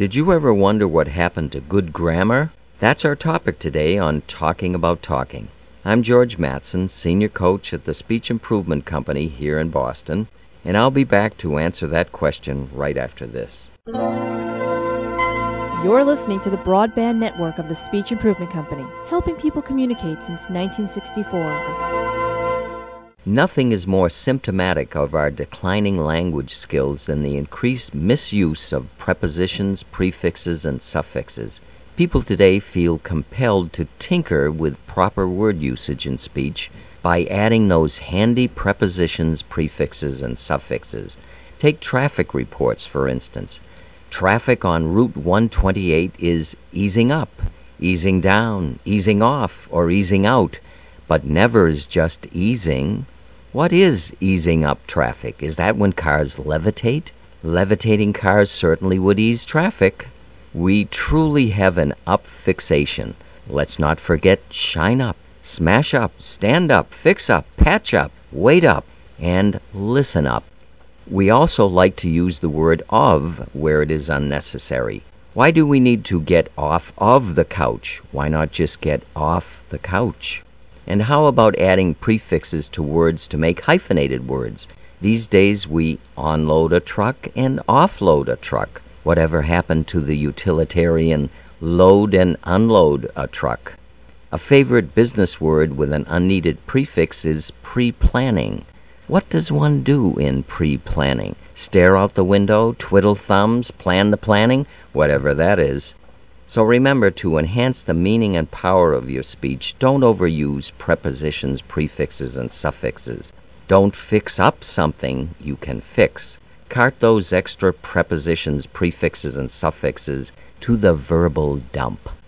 Did you ever wonder what happened to good grammar? That's our topic today on Talking About Talking. I'm George Matson, Senior Coach at the Speech Improvement Company here in Boston, and I'll be back to answer that question right after this. You're listening to the broadband network of the Speech Improvement Company, helping people communicate since 1964. Nothing is more symptomatic of our declining language skills than the increased misuse of prepositions, prefixes, and suffixes. People today feel compelled to tinker with proper word usage in speech by adding those handy prepositions, prefixes, and suffixes. Take traffic reports, for instance. Traffic on Route 128 is easing up, easing down, easing off, or easing out, but never is just easing. What is easing up traffic? Is that when cars levitate? Levitating cars certainly would ease traffic. We truly have an up fixation. Let's not forget shine up, smash up, stand up, fix up, patch up, wait up, and listen up. We also like to use the word of where it is unnecessary. Why do we need to get off of the couch? Why not just get off the couch? And how about adding prefixes to words to make hyphenated words? These days we onload a truck and offload a truck. Whatever happened to the utilitarian load and unload a truck? A favorite business word with an unneeded prefix is pre planning. What does one do in pre planning? Stare out the window, twiddle thumbs, plan the planning, whatever that is. So remember to enhance the meaning and power of your speech, don't overuse prepositions, prefixes, and suffixes. Don't fix up something you can fix. Cart those extra prepositions, prefixes, and suffixes to the verbal dump.